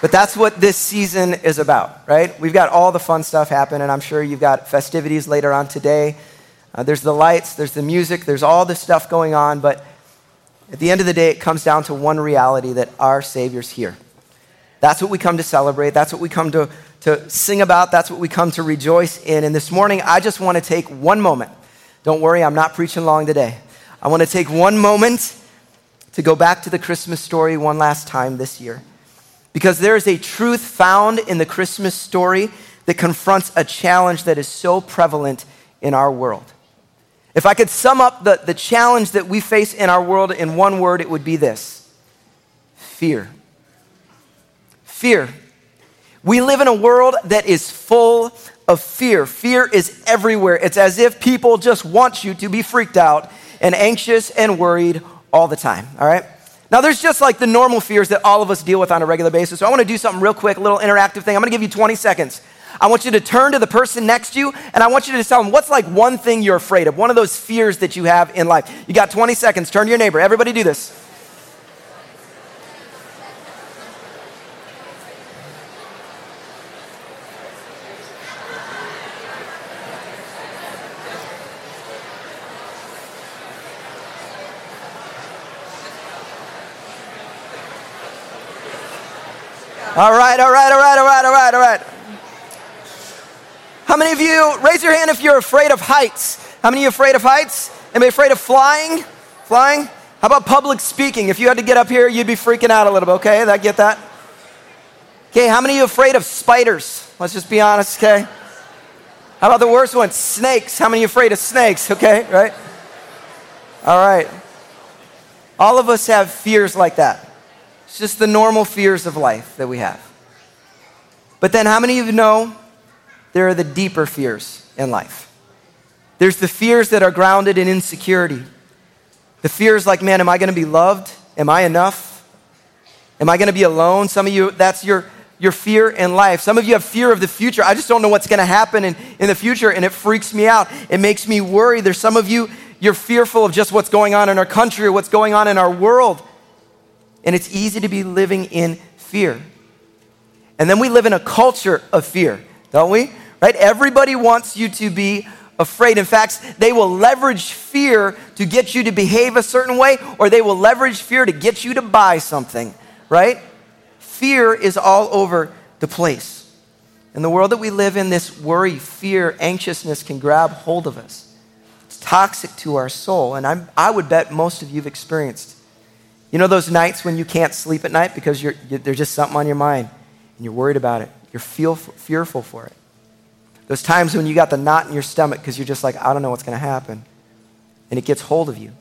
But that's what this season is about, right? We've got all the fun stuff happen, and I'm sure you've got festivities later on today. Uh, there's the lights, there's the music, there's all this stuff going on, but at the end of the day, it comes down to one reality that our Savior's here. That's what we come to celebrate. That's what we come to, to sing about. That's what we come to rejoice in. And this morning, I just want to take one moment. Don't worry, I'm not preaching long today. I want to take one moment to go back to the Christmas story one last time this year. Because there is a truth found in the Christmas story that confronts a challenge that is so prevalent in our world. If I could sum up the, the challenge that we face in our world in one word, it would be this fear. Fear. We live in a world that is full of fear. Fear is everywhere. It's as if people just want you to be freaked out and anxious and worried all the time, all right? Now, there's just like the normal fears that all of us deal with on a regular basis. So I want to do something real quick, a little interactive thing. I'm going to give you 20 seconds. I want you to turn to the person next to you and I want you to tell them what's like one thing you're afraid of, one of those fears that you have in life. You got 20 seconds. Turn to your neighbor. Everybody do this. All right, all right, all right, all right, all right, all right. How many of you, raise your hand if you're afraid of heights? How many of you afraid of heights? Anybody afraid of flying? Flying? How about public speaking? If you had to get up here, you'd be freaking out a little bit, okay? I get that? Okay, how many of you afraid of spiders? Let's just be honest, okay? How about the worst one? Snakes. How many of you afraid of snakes, okay? Right? All right. All of us have fears like that. It's just the normal fears of life that we have. But then, how many of you know there are the deeper fears in life? There's the fears that are grounded in insecurity. The fears like, man, am I going to be loved? Am I enough? Am I going to be alone? Some of you, that's your, your fear in life. Some of you have fear of the future. I just don't know what's going to happen in, in the future, and it freaks me out. It makes me worry. There's some of you, you're fearful of just what's going on in our country or what's going on in our world. And it's easy to be living in fear. And then we live in a culture of fear, don't we? Right? Everybody wants you to be afraid. In fact, they will leverage fear to get you to behave a certain way, or they will leverage fear to get you to buy something, right? Fear is all over the place. In the world that we live in, this worry, fear, anxiousness can grab hold of us. It's toxic to our soul, and I'm, I would bet most of you have experienced you know those nights when you can't sleep at night because you're, you, there's just something on your mind and you're worried about it. You're feel, fearful for it. Those times when you got the knot in your stomach because you're just like, I don't know what's going to happen. And it gets hold of you.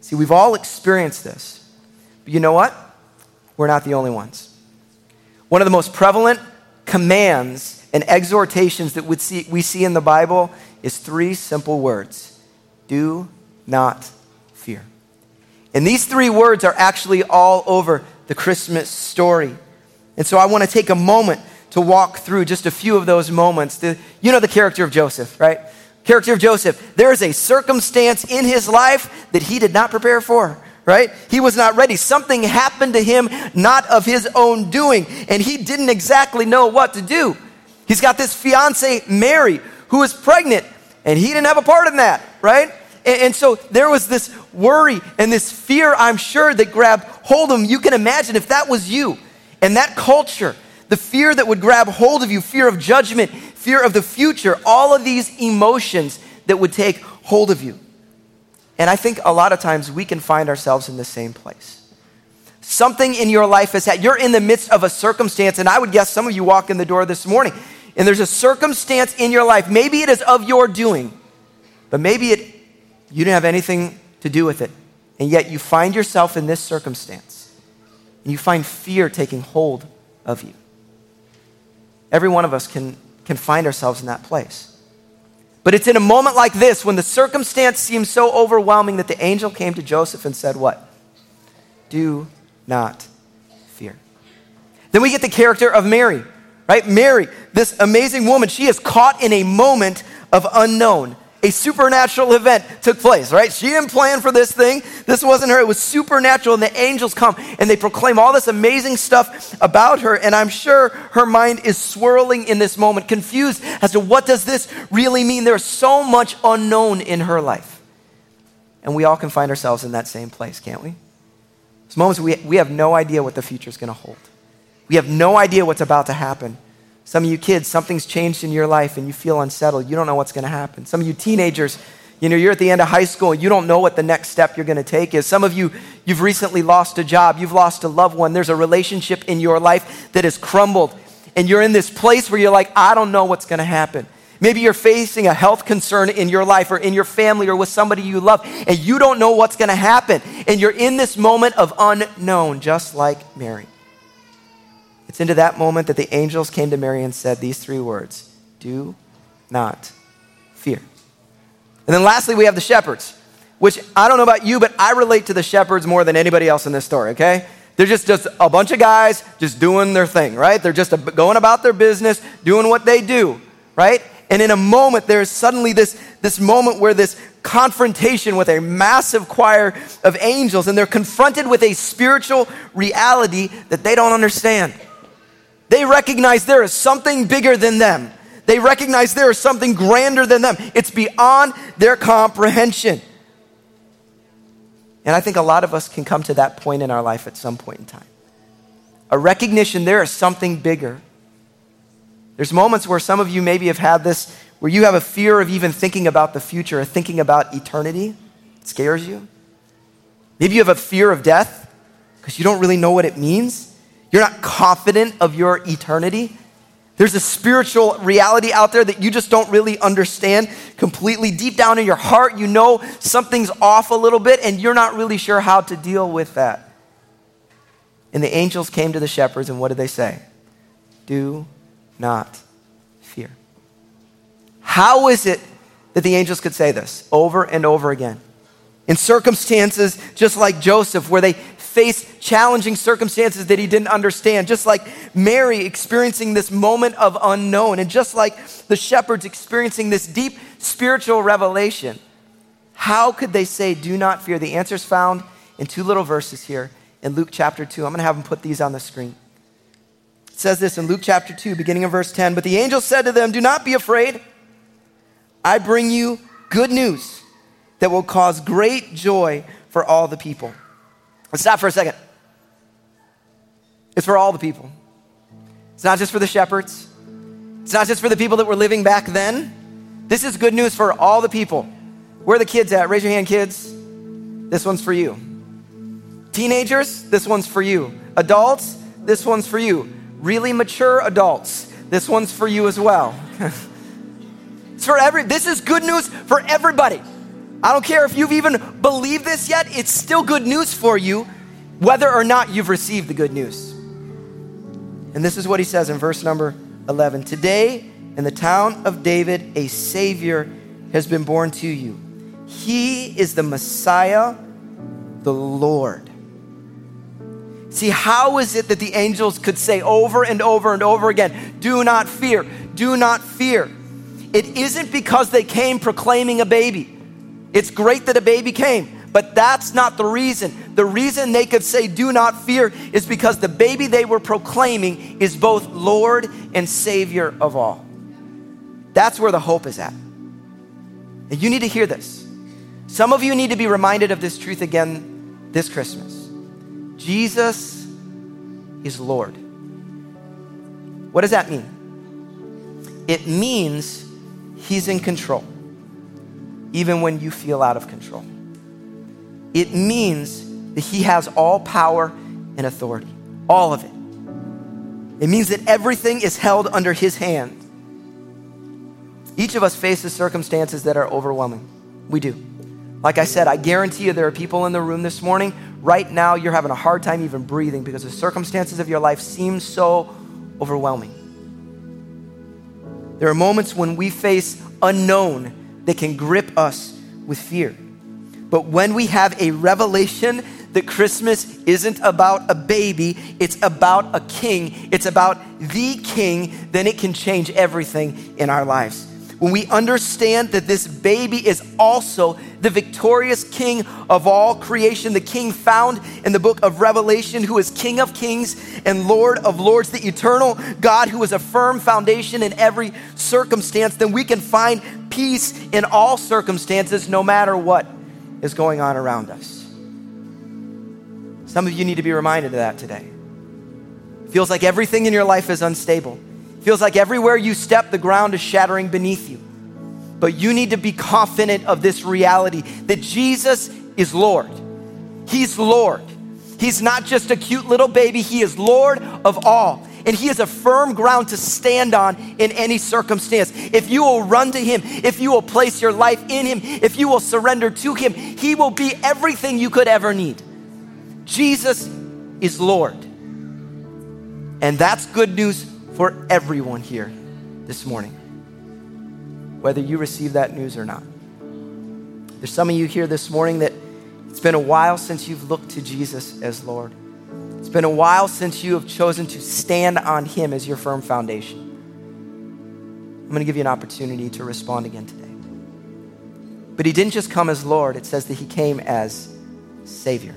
See, we've all experienced this. But you know what? We're not the only ones. One of the most prevalent commands and exhortations that we see in the Bible is three simple words do not. And these three words are actually all over the Christmas story. And so I want to take a moment to walk through just a few of those moments. The, you know the character of Joseph, right? Character of Joseph. There is a circumstance in his life that he did not prepare for, right? He was not ready. Something happened to him, not of his own doing, and he didn't exactly know what to do. He's got this fiance, Mary, who is pregnant, and he didn't have a part in that, right? And, so there was this worry and this fear, I'm sure, that grabbed hold of him. You can imagine if that was you and that culture, the fear that would grab hold of you, fear of judgment, fear of the future, all of these emotions that would take hold of you. And I think a lot of times we can find ourselves in the same place. Something in your life is that you're in the midst of a circumstance, and I would guess some of you walk in the door this morning, and there's a circumstance in your life. Maybe it is of your doing, but maybe it you didn't have anything to do with it. And yet you find yourself in this circumstance. And you find fear taking hold of you. Every one of us can, can find ourselves in that place. But it's in a moment like this when the circumstance seems so overwhelming that the angel came to Joseph and said, What? Do not fear. Then we get the character of Mary, right? Mary, this amazing woman, she is caught in a moment of unknown. A supernatural event took place, right? She didn't plan for this thing. This wasn't her. It was supernatural. And the angels come and they proclaim all this amazing stuff about her. And I'm sure her mind is swirling in this moment, confused as to what does this really mean? There's so much unknown in her life. And we all can find ourselves in that same place, can't we? There's moments we, we have no idea what the future is going to hold. We have no idea what's about to happen. Some of you kids, something's changed in your life and you feel unsettled. You don't know what's going to happen. Some of you teenagers, you know, you're at the end of high school and you don't know what the next step you're going to take is. Some of you, you've recently lost a job, you've lost a loved one. There's a relationship in your life that has crumbled. And you're in this place where you're like, I don't know what's going to happen. Maybe you're facing a health concern in your life or in your family or with somebody you love, and you don't know what's going to happen. And you're in this moment of unknown, just like Mary. It's into that moment that the angels came to Mary and said these three words Do not fear. And then lastly, we have the shepherds, which I don't know about you, but I relate to the shepherds more than anybody else in this story, okay? They're just, just a bunch of guys just doing their thing, right? They're just going about their business, doing what they do, right? And in a moment, there's suddenly this, this moment where this confrontation with a massive choir of angels, and they're confronted with a spiritual reality that they don't understand. They recognize there is something bigger than them. They recognize there is something grander than them. It's beyond their comprehension. And I think a lot of us can come to that point in our life at some point in time. A recognition there is something bigger. There's moments where some of you maybe have had this, where you have a fear of even thinking about the future or thinking about eternity. It scares you. Maybe you have a fear of death because you don't really know what it means. You're not confident of your eternity. There's a spiritual reality out there that you just don't really understand completely. Deep down in your heart, you know something's off a little bit, and you're not really sure how to deal with that. And the angels came to the shepherds, and what did they say? Do not fear. How is it that the angels could say this over and over again? In circumstances just like Joseph, where they face challenging circumstances that he didn't understand, just like Mary experiencing this moment of unknown, and just like the shepherds experiencing this deep spiritual revelation. How could they say, Do not fear? The answer is found in two little verses here in Luke chapter 2. I'm going to have them put these on the screen. It says this in Luke chapter 2, beginning of verse 10. But the angel said to them, Do not be afraid. I bring you good news that will cause great joy for all the people. Let's stop for a second. It's for all the people. It's not just for the shepherds. It's not just for the people that were living back then. This is good news for all the people. Where are the kids at? Raise your hand, kids. This one's for you. Teenagers, this one's for you. Adults, this one's for you. Really mature adults, this one's for you as well. it's for every this is good news for everybody. I don't care if you've even believed this yet, it's still good news for you, whether or not you've received the good news. And this is what he says in verse number 11 Today, in the town of David, a Savior has been born to you. He is the Messiah, the Lord. See, how is it that the angels could say over and over and over again, Do not fear, do not fear? It isn't because they came proclaiming a baby. It's great that a baby came, but that's not the reason. The reason they could say, Do not fear, is because the baby they were proclaiming is both Lord and Savior of all. That's where the hope is at. And you need to hear this. Some of you need to be reminded of this truth again this Christmas. Jesus is Lord. What does that mean? It means He's in control even when you feel out of control. It means that He has all power and authority, all of it. It means that everything is held under His hand. Each of us faces circumstances that are overwhelming. We do. Like I said, I guarantee you there are people in the room this morning, right now, you're having a hard time even breathing because the circumstances of your life seem so overwhelming. There are moments when we face unknown that can grip us with fear. But when we have a revelation that Christmas isn't about a baby, it's about a king, it's about the king, then it can change everything in our lives. when we understand that this baby is also the victorious king of all creation, the king found in the book of Revelation, who is King of kings and Lord of lords, the eternal God who is a firm foundation in every circumstance, then we can find peace in all circumstances, no matter what is going on around us. Some of you need to be reminded of that today. Feels like everything in your life is unstable Feels like everywhere you step, the ground is shattering beneath you. But you need to be confident of this reality that Jesus is Lord. He's Lord. He's not just a cute little baby, He is Lord of all. And He is a firm ground to stand on in any circumstance. If you will run to Him, if you will place your life in Him, if you will surrender to Him, He will be everything you could ever need. Jesus is Lord. And that's good news for everyone here this morning, whether you receive that news or not. There's some of you here this morning that it's been a while since you've looked to Jesus as Lord. It's been a while since you have chosen to stand on Him as your firm foundation. I'm going to give you an opportunity to respond again today. But He didn't just come as Lord, it says that He came as Savior.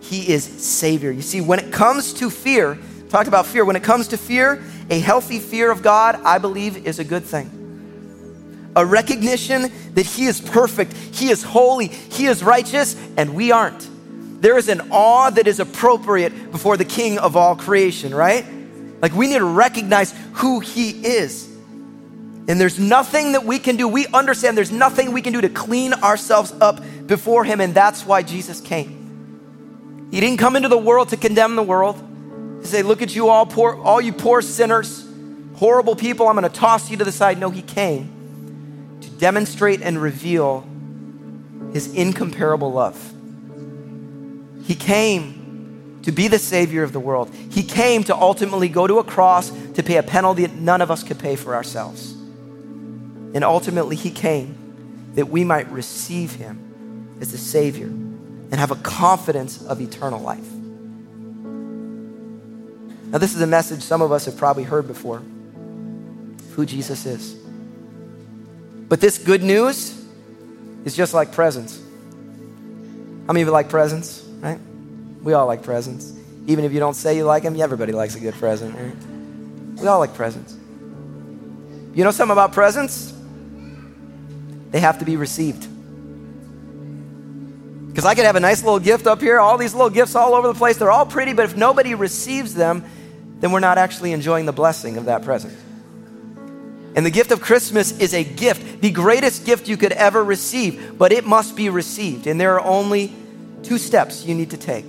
He is Savior. You see, when it comes to fear, talked about fear. When it comes to fear, a healthy fear of God, I believe, is a good thing. A recognition that He is perfect, He is holy, He is righteous, and we aren't. There is an awe that is appropriate before the King of all creation, right? Like we need to recognize who He is. And there's nothing that we can do. We understand there's nothing we can do to clean ourselves up before Him, and that's why Jesus came. He didn't come into the world to condemn the world to say, Look at you all poor, all you poor sinners, horrible people, I'm gonna toss you to the side. No, he came to demonstrate and reveal his incomparable love. He came to be the Savior of the world. He came to ultimately go to a cross to pay a penalty that none of us could pay for ourselves. And ultimately, He came that we might receive Him as the Savior and have a confidence of eternal life. Now, this is a message some of us have probably heard before who Jesus is. But this good news is just like presents. How many of you like presents? We all like presents. Even if you don't say you like them, everybody likes a good present, right? We all like presents. You know something about presents? They have to be received. Because I could have a nice little gift up here, all these little gifts all over the place. They're all pretty, but if nobody receives them, then we're not actually enjoying the blessing of that present. And the gift of Christmas is a gift, the greatest gift you could ever receive, but it must be received. And there are only two steps you need to take.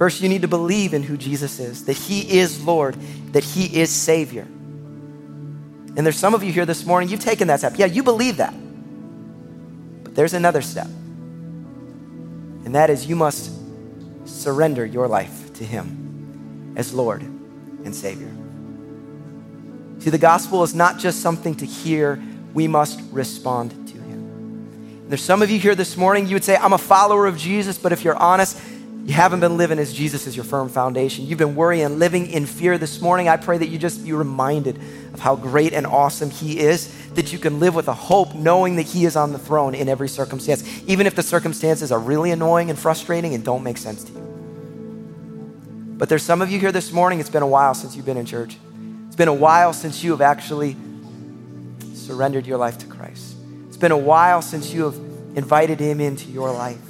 First, you need to believe in who Jesus is, that He is Lord, that He is Savior. And there's some of you here this morning, you've taken that step. Yeah, you believe that. But there's another step. And that is you must surrender your life to Him as Lord and Savior. See, the gospel is not just something to hear, we must respond to Him. And there's some of you here this morning, you would say, I'm a follower of Jesus, but if you're honest, you haven't been living as Jesus is your firm foundation. You've been worrying living in fear this morning. I pray that you just be reminded of how great and awesome He is, that you can live with a hope knowing that He is on the throne in every circumstance, even if the circumstances are really annoying and frustrating and don't make sense to you. But there's some of you here this morning, it's been a while since you've been in church. It's been a while since you have actually surrendered your life to Christ. It's been a while since you have invited Him into your life.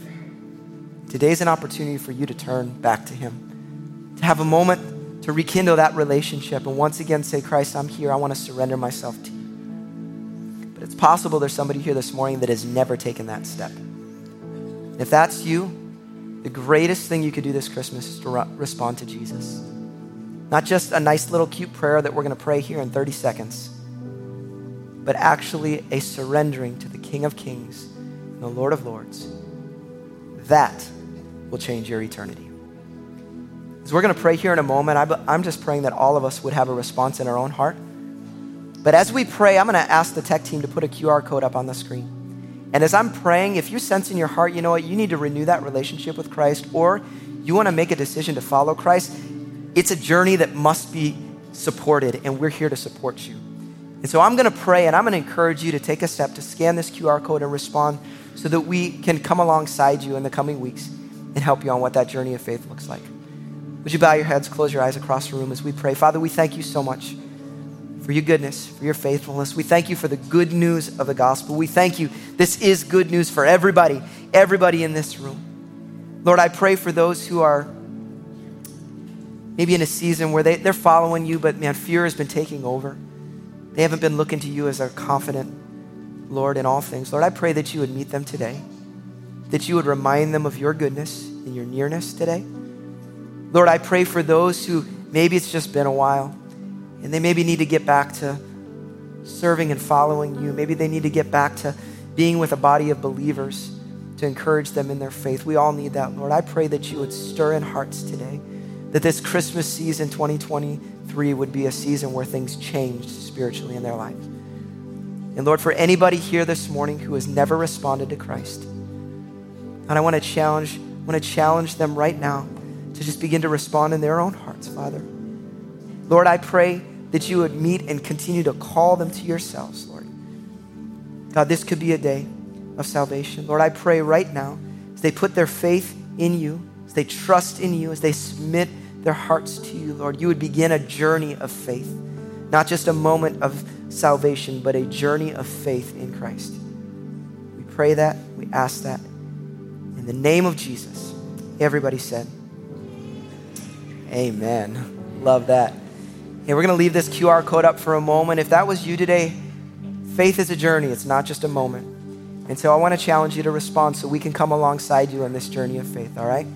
Today's an opportunity for you to turn back to Him, to have a moment to rekindle that relationship and once again say, Christ, I'm here. I want to surrender myself to you. But it's possible there's somebody here this morning that has never taken that step. If that's you, the greatest thing you could do this Christmas is to re- respond to Jesus. Not just a nice little cute prayer that we're going to pray here in 30 seconds, but actually a surrendering to the King of Kings and the Lord of Lords. That will change your eternity. As we're going to pray here in a moment, I'm just praying that all of us would have a response in our own heart. But as we pray, I'm going to ask the tech team to put a QR code up on the screen. And as I'm praying, if you sense in your heart, you know what, you need to renew that relationship with Christ, or you want to make a decision to follow Christ, it's a journey that must be supported, and we're here to support you. And so I'm going to pray and I'm going to encourage you to take a step to scan this QR code and respond so that we can come alongside you in the coming weeks and help you on what that journey of faith looks like. Would you bow your heads, close your eyes across the room as we pray? Father, we thank you so much for your goodness, for your faithfulness. We thank you for the good news of the gospel. We thank you. This is good news for everybody, everybody in this room. Lord, I pray for those who are maybe in a season where they, they're following you, but man, fear has been taking over. They haven't been looking to you as their confident Lord in all things. Lord, I pray that you would meet them today, that you would remind them of your goodness and your nearness today. Lord, I pray for those who maybe it's just been a while and they maybe need to get back to serving and following you. Maybe they need to get back to being with a body of believers to encourage them in their faith. We all need that, Lord. I pray that you would stir in hearts today, that this Christmas season 2023 would be a season where things changed spiritually in their lives. And Lord, for anybody here this morning who has never responded to Christ, and I want to challenge, I want to challenge them right now to just begin to respond in their own hearts, Father. Lord, I pray that you would meet and continue to call them to yourselves, Lord. God, this could be a day of salvation. Lord, I pray right now as they put their faith in you, as they trust in you, as they submit their hearts to you, Lord, you would begin a journey of faith, not just a moment of salvation, but a journey of faith in Christ. We pray that, we ask that. The name of Jesus, everybody said, Amen. Love that. Hey, we're going to leave this QR code up for a moment. If that was you today, faith is a journey, it's not just a moment. And so I want to challenge you to respond so we can come alongside you on this journey of faith, all right?